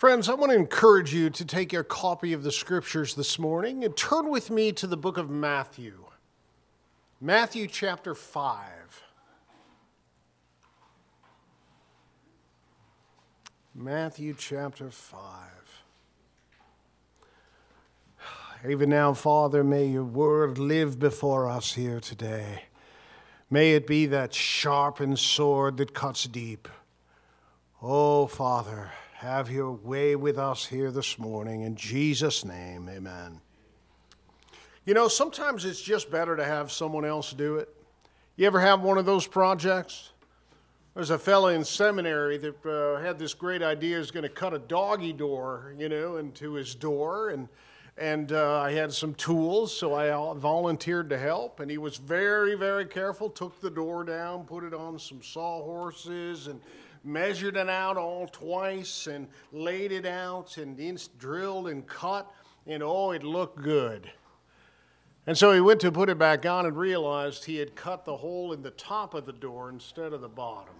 Friends, I want to encourage you to take your copy of the scriptures this morning and turn with me to the book of Matthew. Matthew chapter 5. Matthew chapter 5. Even now, Father, may your word live before us here today. May it be that sharpened sword that cuts deep. Oh, Father, have your way with us here this morning. In Jesus' name, amen. You know, sometimes it's just better to have someone else do it. You ever have one of those projects? There's a fellow in seminary that uh, had this great idea. He was going to cut a doggy door, you know, into his door, and and uh, I had some tools, so I volunteered to help. And he was very, very careful. Took the door down, put it on some sawhorses, and measured it out all twice and laid it out and drilled and cut, and oh, it looked good. And so he went to put it back on and realized he had cut the hole in the top of the door instead of the bottom.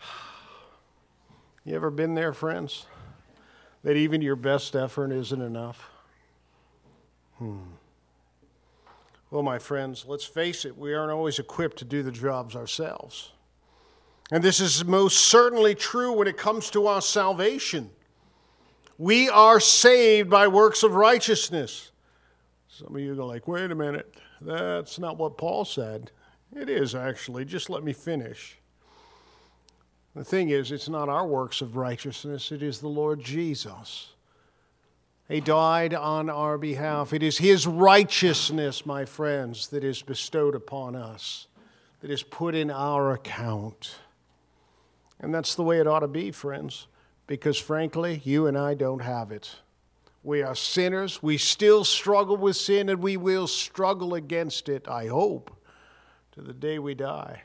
You ever been there, friends? That even your best effort isn't enough? Hmm. Well, my friends, let's face it, we aren't always equipped to do the jobs ourselves. And this is most certainly true when it comes to our salvation. We are saved by works of righteousness. Some of you go like, wait a minute, that's not what Paul said. It is actually. Just let me finish. The thing is, it's not our works of righteousness, it is the Lord Jesus. He died on our behalf. It is His righteousness, my friends, that is bestowed upon us, that is put in our account. And that's the way it ought to be, friends, because frankly, you and I don't have it. We are sinners. We still struggle with sin, and we will struggle against it, I hope, to the day we die.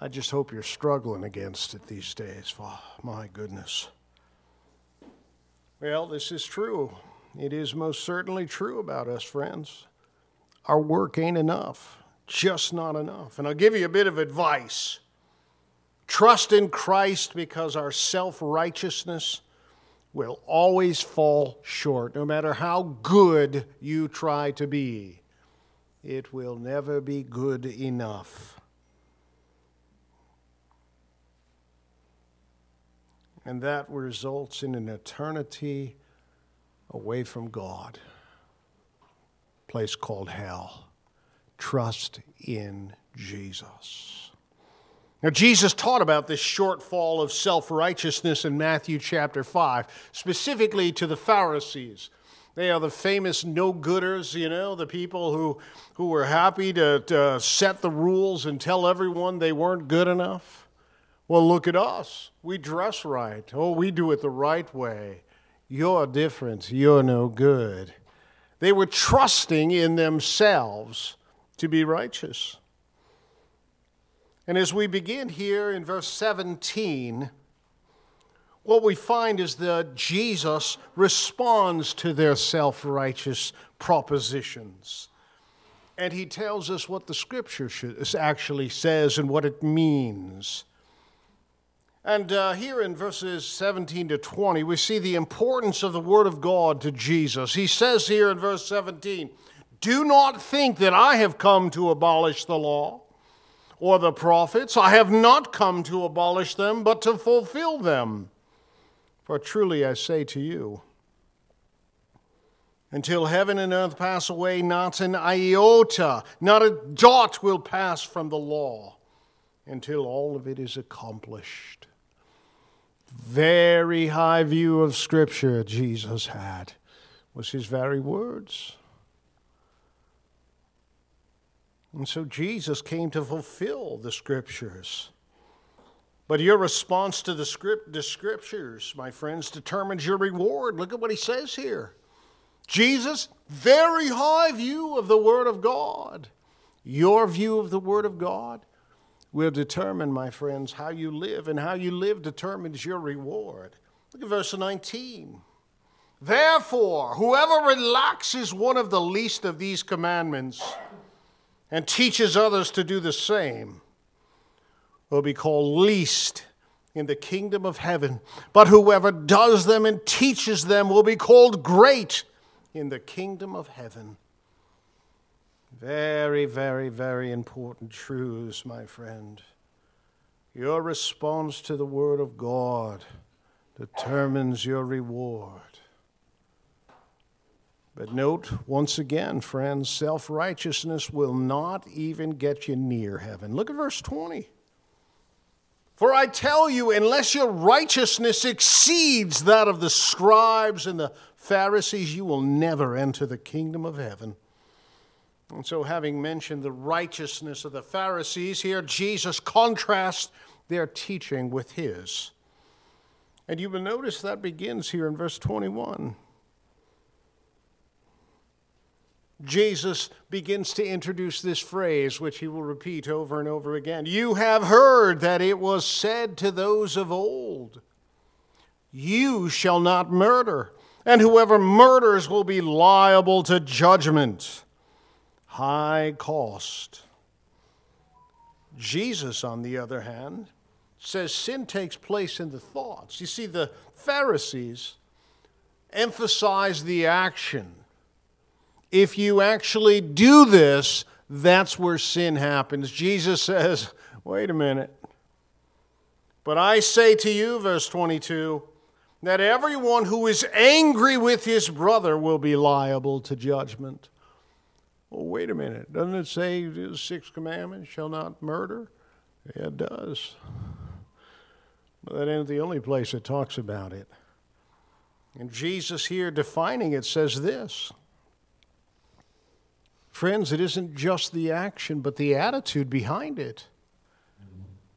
I just hope you're struggling against it these days. Oh, my goodness. Well, this is true. It is most certainly true about us, friends. Our work ain't enough, just not enough. And I'll give you a bit of advice. Trust in Christ because our self righteousness will always fall short. No matter how good you try to be, it will never be good enough. And that results in an eternity away from God, a place called hell. Trust in Jesus. Now, Jesus taught about this shortfall of self righteousness in Matthew chapter 5, specifically to the Pharisees. They are the famous no gooders, you know, the people who, who were happy to, to set the rules and tell everyone they weren't good enough. Well, look at us. We dress right. Oh, we do it the right way. You're different. You're no good. They were trusting in themselves to be righteous. And as we begin here in verse 17, what we find is that Jesus responds to their self righteous propositions. And he tells us what the scripture actually says and what it means. And uh, here in verses 17 to 20, we see the importance of the Word of God to Jesus. He says here in verse 17, Do not think that I have come to abolish the law or the prophets. I have not come to abolish them, but to fulfill them. For truly I say to you, until heaven and earth pass away, not an iota, not a dot will pass from the law until all of it is accomplished. Very high view of Scripture Jesus had was his very words. And so Jesus came to fulfill the scriptures. But your response to the, script, the scriptures, my friends, determines your reward. Look at what he says here. Jesus, very high view of the Word of God. Your view of the Word of God will determine, my friends, how you live, and how you live determines your reward. Look at verse 19. Therefore, whoever relaxes one of the least of these commandments, and teaches others to do the same will be called least in the kingdom of heaven, but whoever does them and teaches them will be called great in the kingdom of heaven. Very, very, very important truths, my friend. Your response to the Word of God determines your reward. But note once again, friends, self righteousness will not even get you near heaven. Look at verse 20. For I tell you, unless your righteousness exceeds that of the scribes and the Pharisees, you will never enter the kingdom of heaven. And so, having mentioned the righteousness of the Pharisees, here Jesus contrasts their teaching with his. And you will notice that begins here in verse 21. Jesus begins to introduce this phrase, which he will repeat over and over again. You have heard that it was said to those of old, You shall not murder, and whoever murders will be liable to judgment. High cost. Jesus, on the other hand, says sin takes place in the thoughts. You see, the Pharisees emphasize the action. If you actually do this, that's where sin happens. Jesus says, wait a minute. But I say to you, verse 22, that everyone who is angry with his brother will be liable to judgment. Well, wait a minute. Doesn't it say the sixth commandment shall not murder? Yeah, it does. But that ain't the only place it talks about it. And Jesus here defining it says this Friends, it isn't just the action, but the attitude behind it.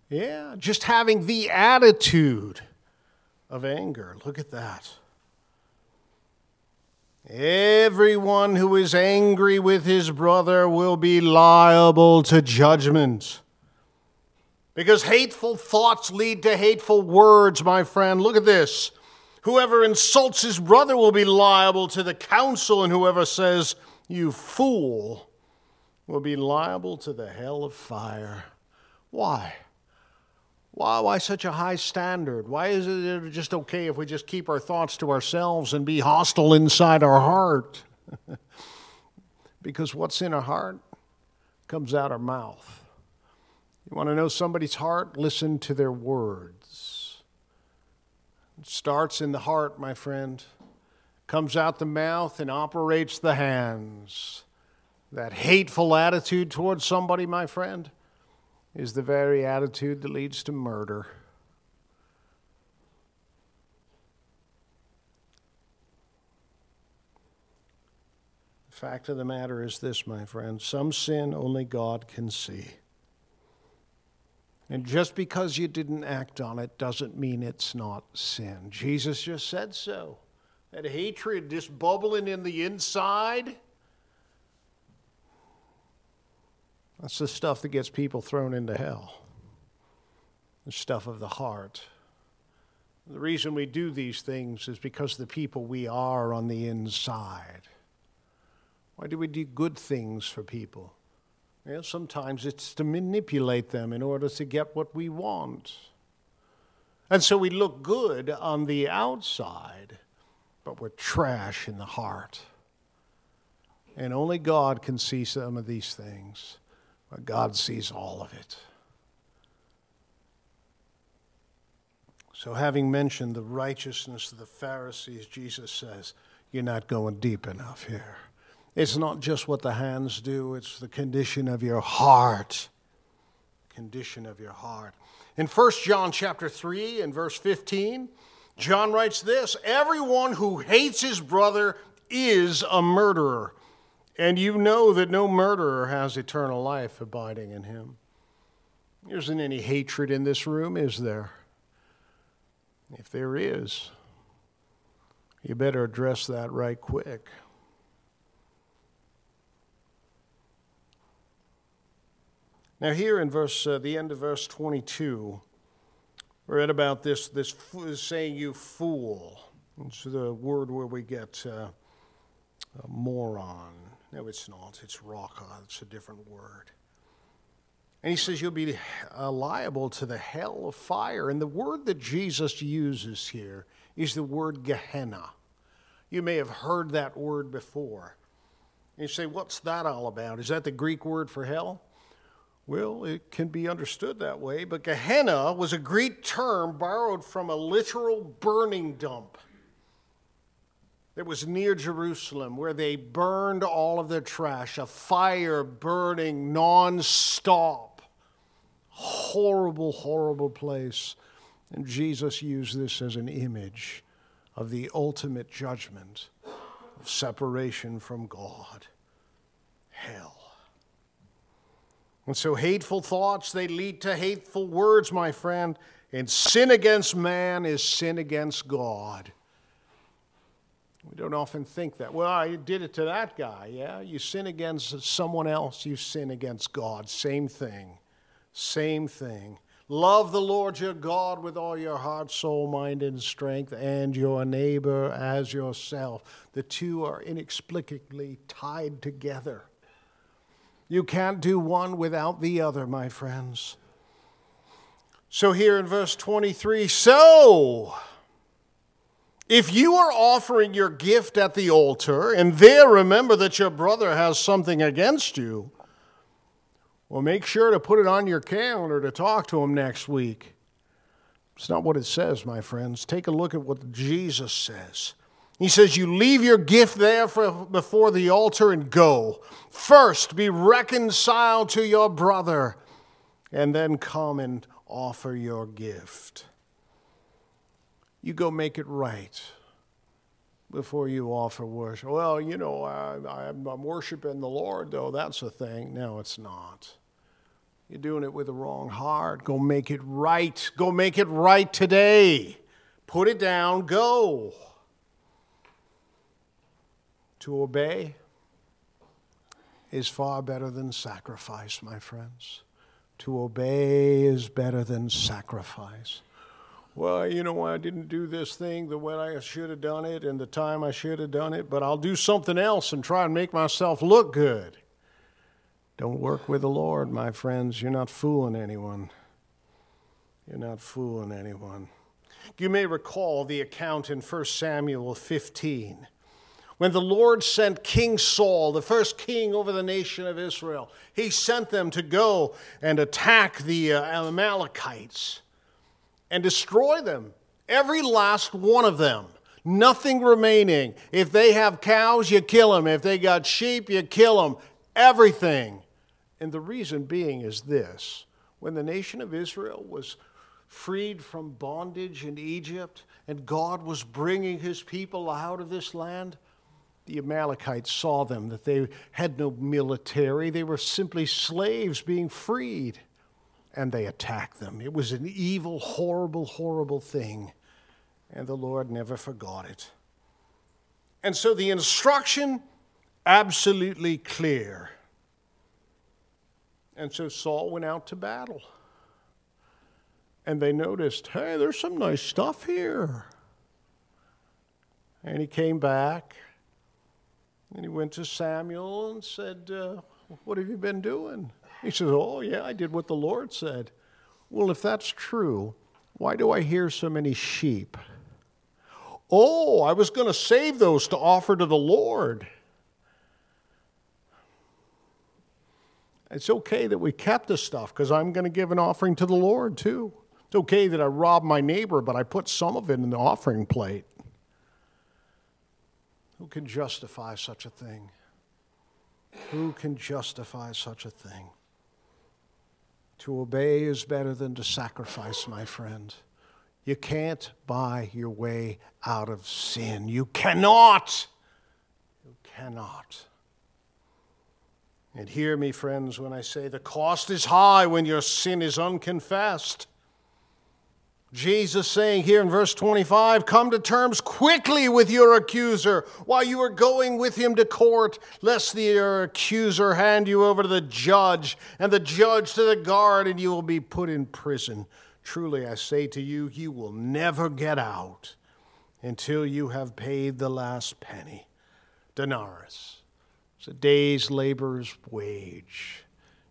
Yeah, just having the attitude of anger. Look at that. Everyone who is angry with his brother will be liable to judgment. Because hateful thoughts lead to hateful words, my friend. Look at this. Whoever insults his brother will be liable to the council, and whoever says, You fool, will be liable to the hell of fire. Why? Why, why such a high standard? Why is it just okay if we just keep our thoughts to ourselves and be hostile inside our heart? because what's in our heart comes out our mouth. You want to know somebody's heart? Listen to their words. It starts in the heart, my friend, comes out the mouth and operates the hands. That hateful attitude towards somebody, my friend, is the very attitude that leads to murder. The fact of the matter is this, my friend some sin only God can see. And just because you didn't act on it doesn't mean it's not sin. Jesus just said so. That hatred just bubbling in the inside, that's the stuff that gets people thrown into hell. The stuff of the heart. The reason we do these things is because the people we are on the inside. Why do we do good things for people? Yeah, sometimes it's to manipulate them in order to get what we want. And so we look good on the outside, but we're trash in the heart. And only God can see some of these things, but God sees all of it. So, having mentioned the righteousness of the Pharisees, Jesus says, You're not going deep enough here. It's not just what the hands do, it's the condition of your heart. Condition of your heart. In 1 John chapter 3 and verse 15, John writes this Everyone who hates his brother is a murderer, and you know that no murderer has eternal life abiding in him. There isn't any hatred in this room, is there? If there is, you better address that right quick. Now, here in verse, uh, the end of verse 22, we're about this, this saying, you fool. It's the word where we get uh, moron. No, it's not. It's raka. It's a different word. And he says, You'll be uh, liable to the hell of fire. And the word that Jesus uses here is the word Gehenna. You may have heard that word before. And you say, What's that all about? Is that the Greek word for hell? Well, it can be understood that way, but Gehenna was a Greek term borrowed from a literal burning dump that was near Jerusalem where they burned all of their trash, a fire burning non-stop. Horrible, horrible place. And Jesus used this as an image of the ultimate judgment of separation from God hell. And so, hateful thoughts, they lead to hateful words, my friend. And sin against man is sin against God. We don't often think that. Well, I did it to that guy. Yeah, you sin against someone else, you sin against God. Same thing. Same thing. Love the Lord your God with all your heart, soul, mind, and strength, and your neighbor as yourself. The two are inexplicably tied together. You can't do one without the other, my friends. So, here in verse 23, so if you are offering your gift at the altar and there remember that your brother has something against you, well, make sure to put it on your calendar to talk to him next week. It's not what it says, my friends. Take a look at what Jesus says. He says, You leave your gift there for, before the altar and go. First, be reconciled to your brother, and then come and offer your gift you go make it right before you offer worship. Well, you know, I, am worshiping the Lord, though. That's a thing. No, it's not. You're doing it with the wrong heart. Go make it right. Go make it right today. Put it down. Go. To obey is far better than sacrifice, my friends. To obey is better than sacrifice well, you know, why I didn't do this thing the way I should have done it and the time I should have done it, but I'll do something else and try and make myself look good. Don't work with the Lord, my friends. You're not fooling anyone. You're not fooling anyone. You may recall the account in 1 Samuel 15 when the Lord sent King Saul, the first king over the nation of Israel. He sent them to go and attack the uh, Amalekites and destroy them. Every last one of them. Nothing remaining. If they have cows, you kill them. If they got sheep, you kill them. Everything. And the reason being is this when the nation of Israel was freed from bondage in Egypt and God was bringing his people out of this land, the Amalekites saw them, that they had no military, they were simply slaves being freed and they attacked them. It was an evil, horrible, horrible thing, and the Lord never forgot it. And so the instruction, absolutely clear. And so Saul went out to battle. And they noticed, hey, there's some nice stuff here. And he came back and he went to Samuel and said, uh, What have you been doing? He says, Oh, yeah, I did what the Lord said. Well, if that's true, why do I hear so many sheep? Oh, I was going to save those to offer to the Lord. It's okay that we kept the stuff because I'm going to give an offering to the Lord too. It's okay that I robbed my neighbor, but I put some of it in the offering plate. Who can justify such a thing? Who can justify such a thing? To obey is better than to sacrifice, my friend. You can't buy your way out of sin. You cannot. You cannot. And hear me, friends, when I say the cost is high when your sin is unconfessed. Jesus saying here in verse 25, Come to terms quickly with your accuser while you are going with him to court, lest the accuser hand you over to the judge, and the judge to the guard, and you will be put in prison. Truly, I say to you, you will never get out until you have paid the last penny. Denarius. It's a day's laborer's wage.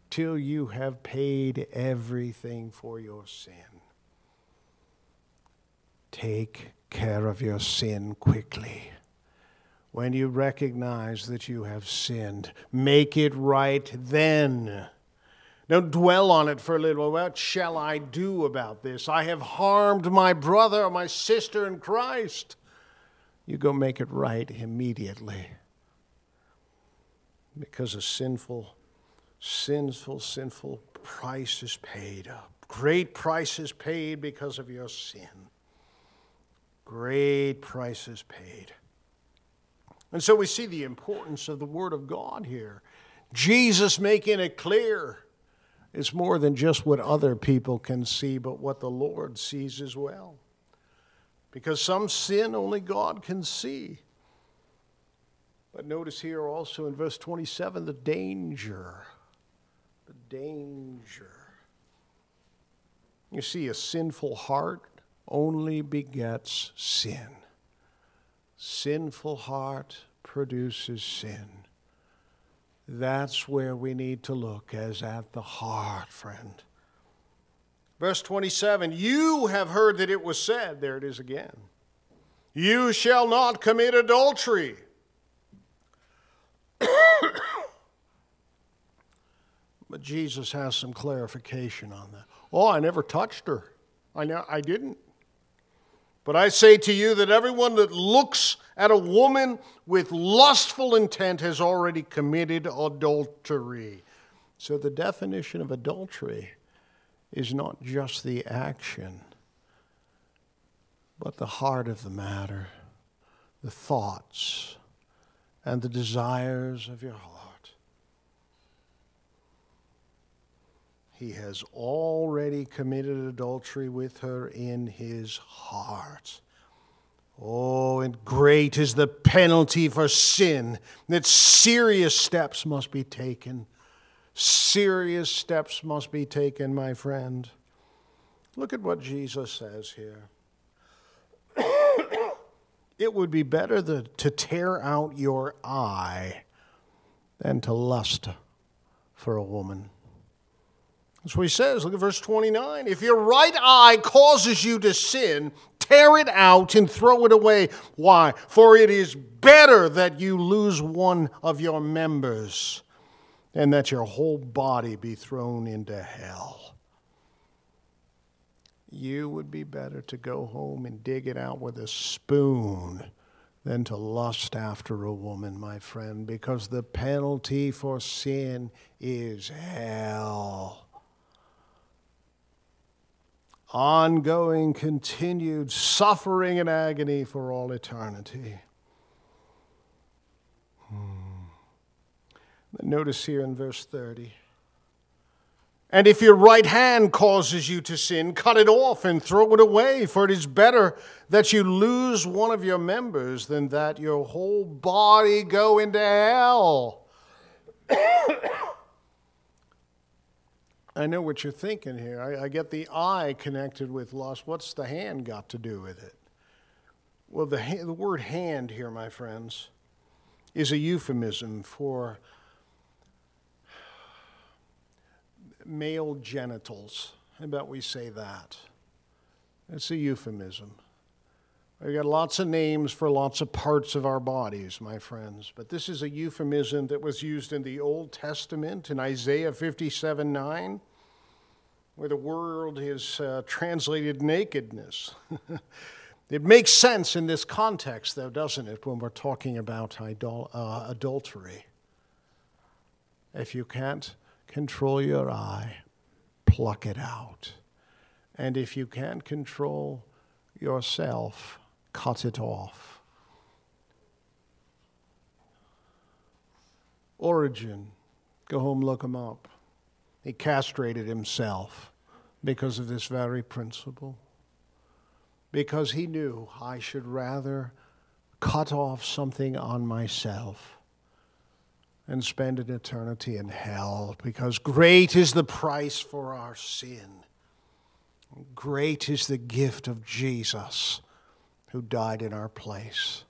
till you have paid everything for your sin. Take care of your sin quickly. When you recognize that you have sinned, make it right then. Don't dwell on it for a little. What shall I do about this? I have harmed my brother or my sister in Christ. You go make it right immediately. Because a sinful, sinful, sinful price is paid. A great price is paid because of your sin. Great prices paid. And so we see the importance of the Word of God here. Jesus making it clear it's more than just what other people can see, but what the Lord sees as well. Because some sin only God can see. But notice here also in verse 27 the danger. The danger. You see, a sinful heart only begets sin. Sinful heart produces sin. That's where we need to look, as at the heart, friend. Verse 27 You have heard that it was said, there it is again, you shall not commit adultery. but Jesus has some clarification on that. Oh, I never touched her. I, know, I didn't. But I say to you that everyone that looks at a woman with lustful intent has already committed adultery. So the definition of adultery is not just the action, but the heart of the matter, the thoughts, and the desires of your heart. He has already committed adultery with her in his heart. Oh, and great is the penalty for sin, that serious steps must be taken. Serious steps must be taken, my friend. Look at what Jesus says here. it would be better the, to tear out your eye than to lust for a woman. That's what he says. Look at verse 29. If your right eye causes you to sin, tear it out and throw it away. Why? For it is better that you lose one of your members and that your whole body be thrown into hell. You would be better to go home and dig it out with a spoon than to lust after a woman, my friend, because the penalty for sin is hell ongoing, continued suffering and agony for all eternity. Hmm. Notice here in verse 30. And if your right hand causes you to sin, cut it off and throw it away, for it is better that you lose one of your members than that your whole body go into hell. I know what you're thinking here. I, I, get the eye connected with lust. What's the hand got to do with it? Well, the, the word hand here, my friends, is a euphemism for male genitals. How about we say that? It's a euphemism. We've got lots of names for lots of parts of our bodies, my friends, but this is a euphemism that was used in the Old Testament in Isaiah 57 9, where the word is uh, translated nakedness. it makes sense in this context, though, doesn't it, when we're talking about idol- uh, adultery? If you can't control your eye, pluck it out. And if you can't control yourself, cut it off. Origen, go home, look him up. He castrated himself because of this very principle. Because he knew I should rather cut off something on myself and spend an eternity in hell because great is the price for our sin. Great is the gift of Jesus who died in our place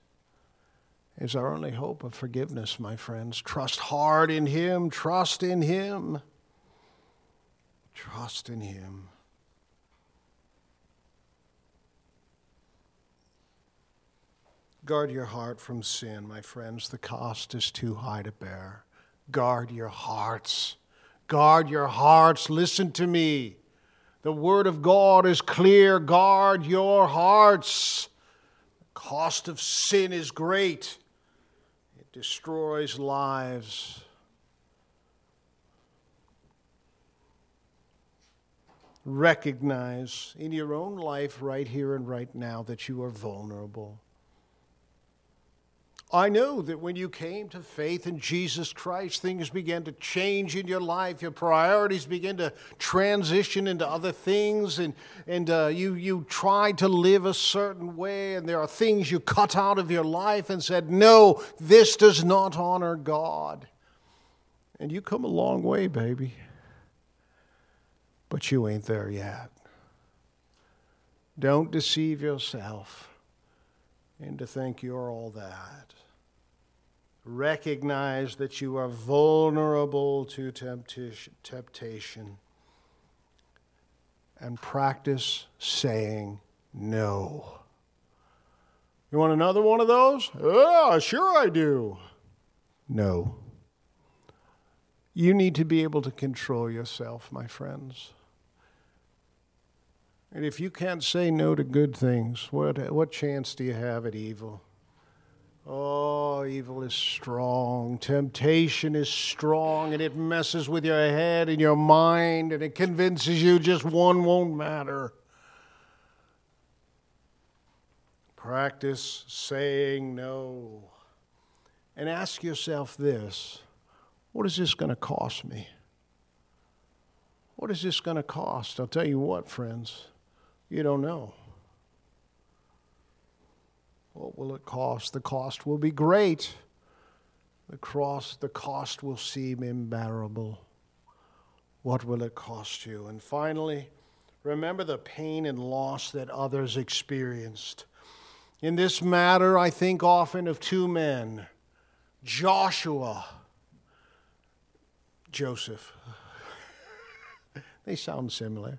is our only hope of forgiveness, my friends. Trust hard in Him, trust in Him. Trust in Him. Guard your heart from sin, my friends. The cost is too high to bear. Guard your hearts. Guard your hearts. Listen to me. The Word of God is clear. Guard your hearts. The cost of sin is great, it destroys lives. Recognize in your own life, right here and right now, that you are vulnerable. I know that when you came to faith in Jesus Christ, things began to change in your life. Your priorities began to transition into other things, and, and uh, you, you tried to live a certain way, and there are things you cut out of your life and said, No, this does not honor God. And you come a long way, baby. But you ain't there yet. Don't deceive yourself into think you're all that. Recognize that you are vulnerable to temptation and practice saying no. You want another one of those? Oh, sure I do. No. You need to be able to control yourself, my friends. And if you can't say no to good things, what, what chance do you have at evil? Oh, evil is strong. Temptation is strong, and it messes with your head and your mind, and it convinces you just one won't matter. Practice saying no. And ask yourself this what is this going to cost me? What is this going to cost? I'll tell you what, friends, you don't know. What will it cost? The cost will be great. The, cross, the cost will seem unbearable. What will it cost you? And finally, remember the pain and loss that others experienced. In this matter, I think often of two men Joshua, Joseph. they sound similar.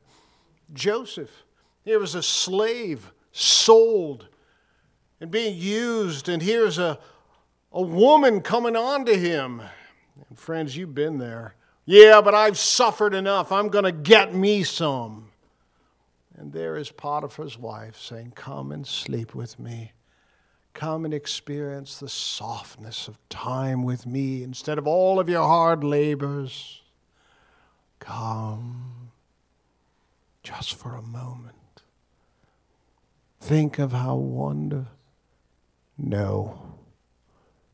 Joseph, he was a slave, sold and being used, and here's a, a woman coming on to him. And friends, you've been there. Yeah, but I've suffered enough. I'm going to get me some. And there is Potiphar's wife saying, Come and sleep with me. Come and experience the softness of time with me instead of all of your hard labors. Come just for a moment. Think of how wonderful no.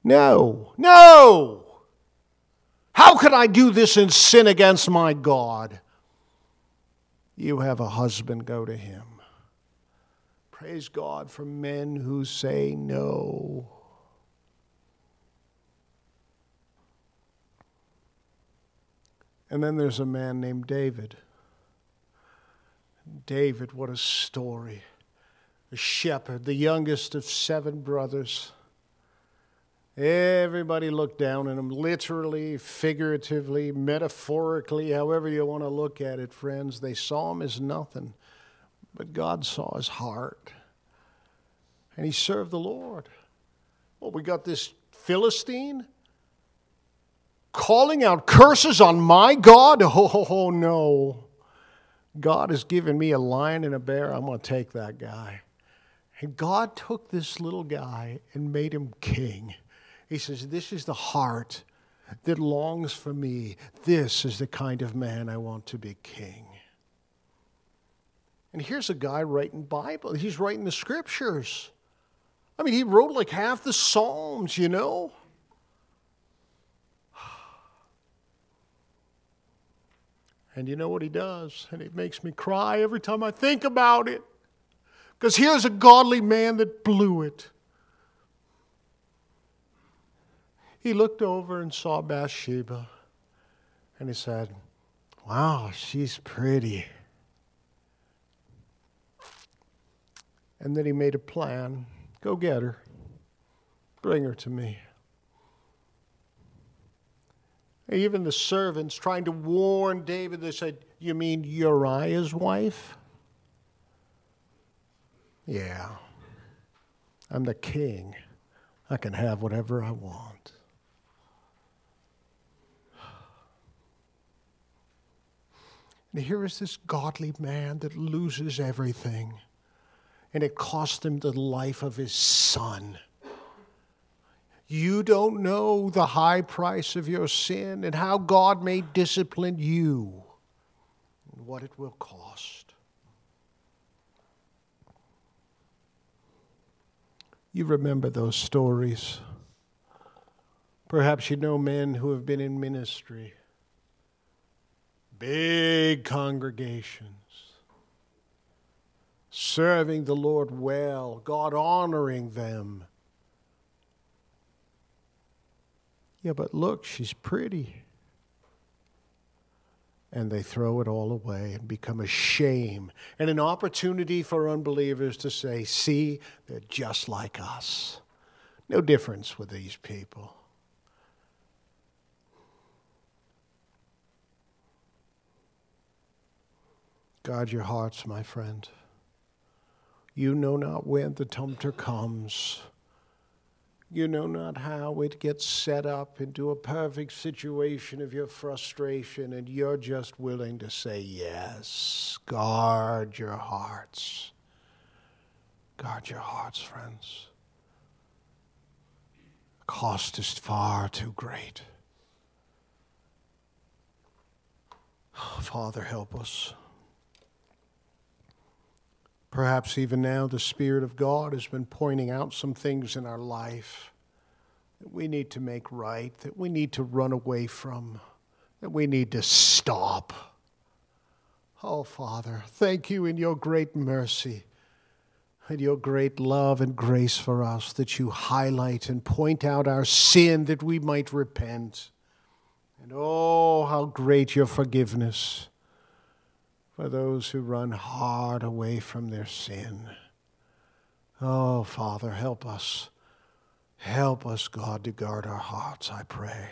No. No. How could I do this and sin against my God? You have a husband, go to him. Praise God for men who say no. And then there's a man named David. David, what a story a shepherd, the youngest of seven brothers. Everybody looked down on him, literally, figuratively, metaphorically, however you want to look at it, friends. They saw him as nothing, but God saw his heart. And he served the Lord. Well, we got this Philistine calling out curses on my God? Oh, oh no. God has given me a lion and a bear. I'm going to take that guy. And God took this little guy and made him king. He says, This is the heart that longs for me. This is the kind of man I want to be king. And here's a guy writing Bible. He's writing the scriptures. I mean, he wrote like half the Psalms, you know. And you know what he does? And it makes me cry every time I think about it. Because here's a godly man that blew it. He looked over and saw Bathsheba and he said, Wow, she's pretty. And then he made a plan go get her, bring her to me. Even the servants trying to warn David, they said, You mean Uriah's wife? Yeah. I'm the king. I can have whatever I want. And here is this godly man that loses everything, and it cost him the life of his son. You don't know the high price of your sin and how God may discipline you and what it will cost. You remember those stories. Perhaps you know men who have been in ministry, big congregations, serving the Lord well, God honoring them. Yeah, but look, she's pretty. And they throw it all away and become a shame and an opportunity for unbelievers to say, see, they're just like us. No difference with these people. Guard your hearts, my friend. You know not when the tempter comes. You know not how it gets set up into a perfect situation of your frustration, and you're just willing to say yes. Guard your hearts. Guard your hearts, friends. Cost is far too great. Father, help us. Perhaps even now the Spirit of God has been pointing out some things in our life that we need to make right, that we need to run away from, that we need to stop. Oh, Father, thank you in your great mercy and your great love and grace for us that you highlight and point out our sin that we might repent. And oh, how great your forgiveness for those who run hard away from their sin. Oh, Father, help us. Help us, God, to guard our hearts, I pray.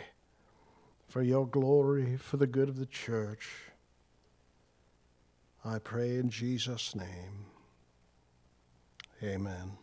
For your glory, for the good of the church. I pray in Jesus' name. Amen.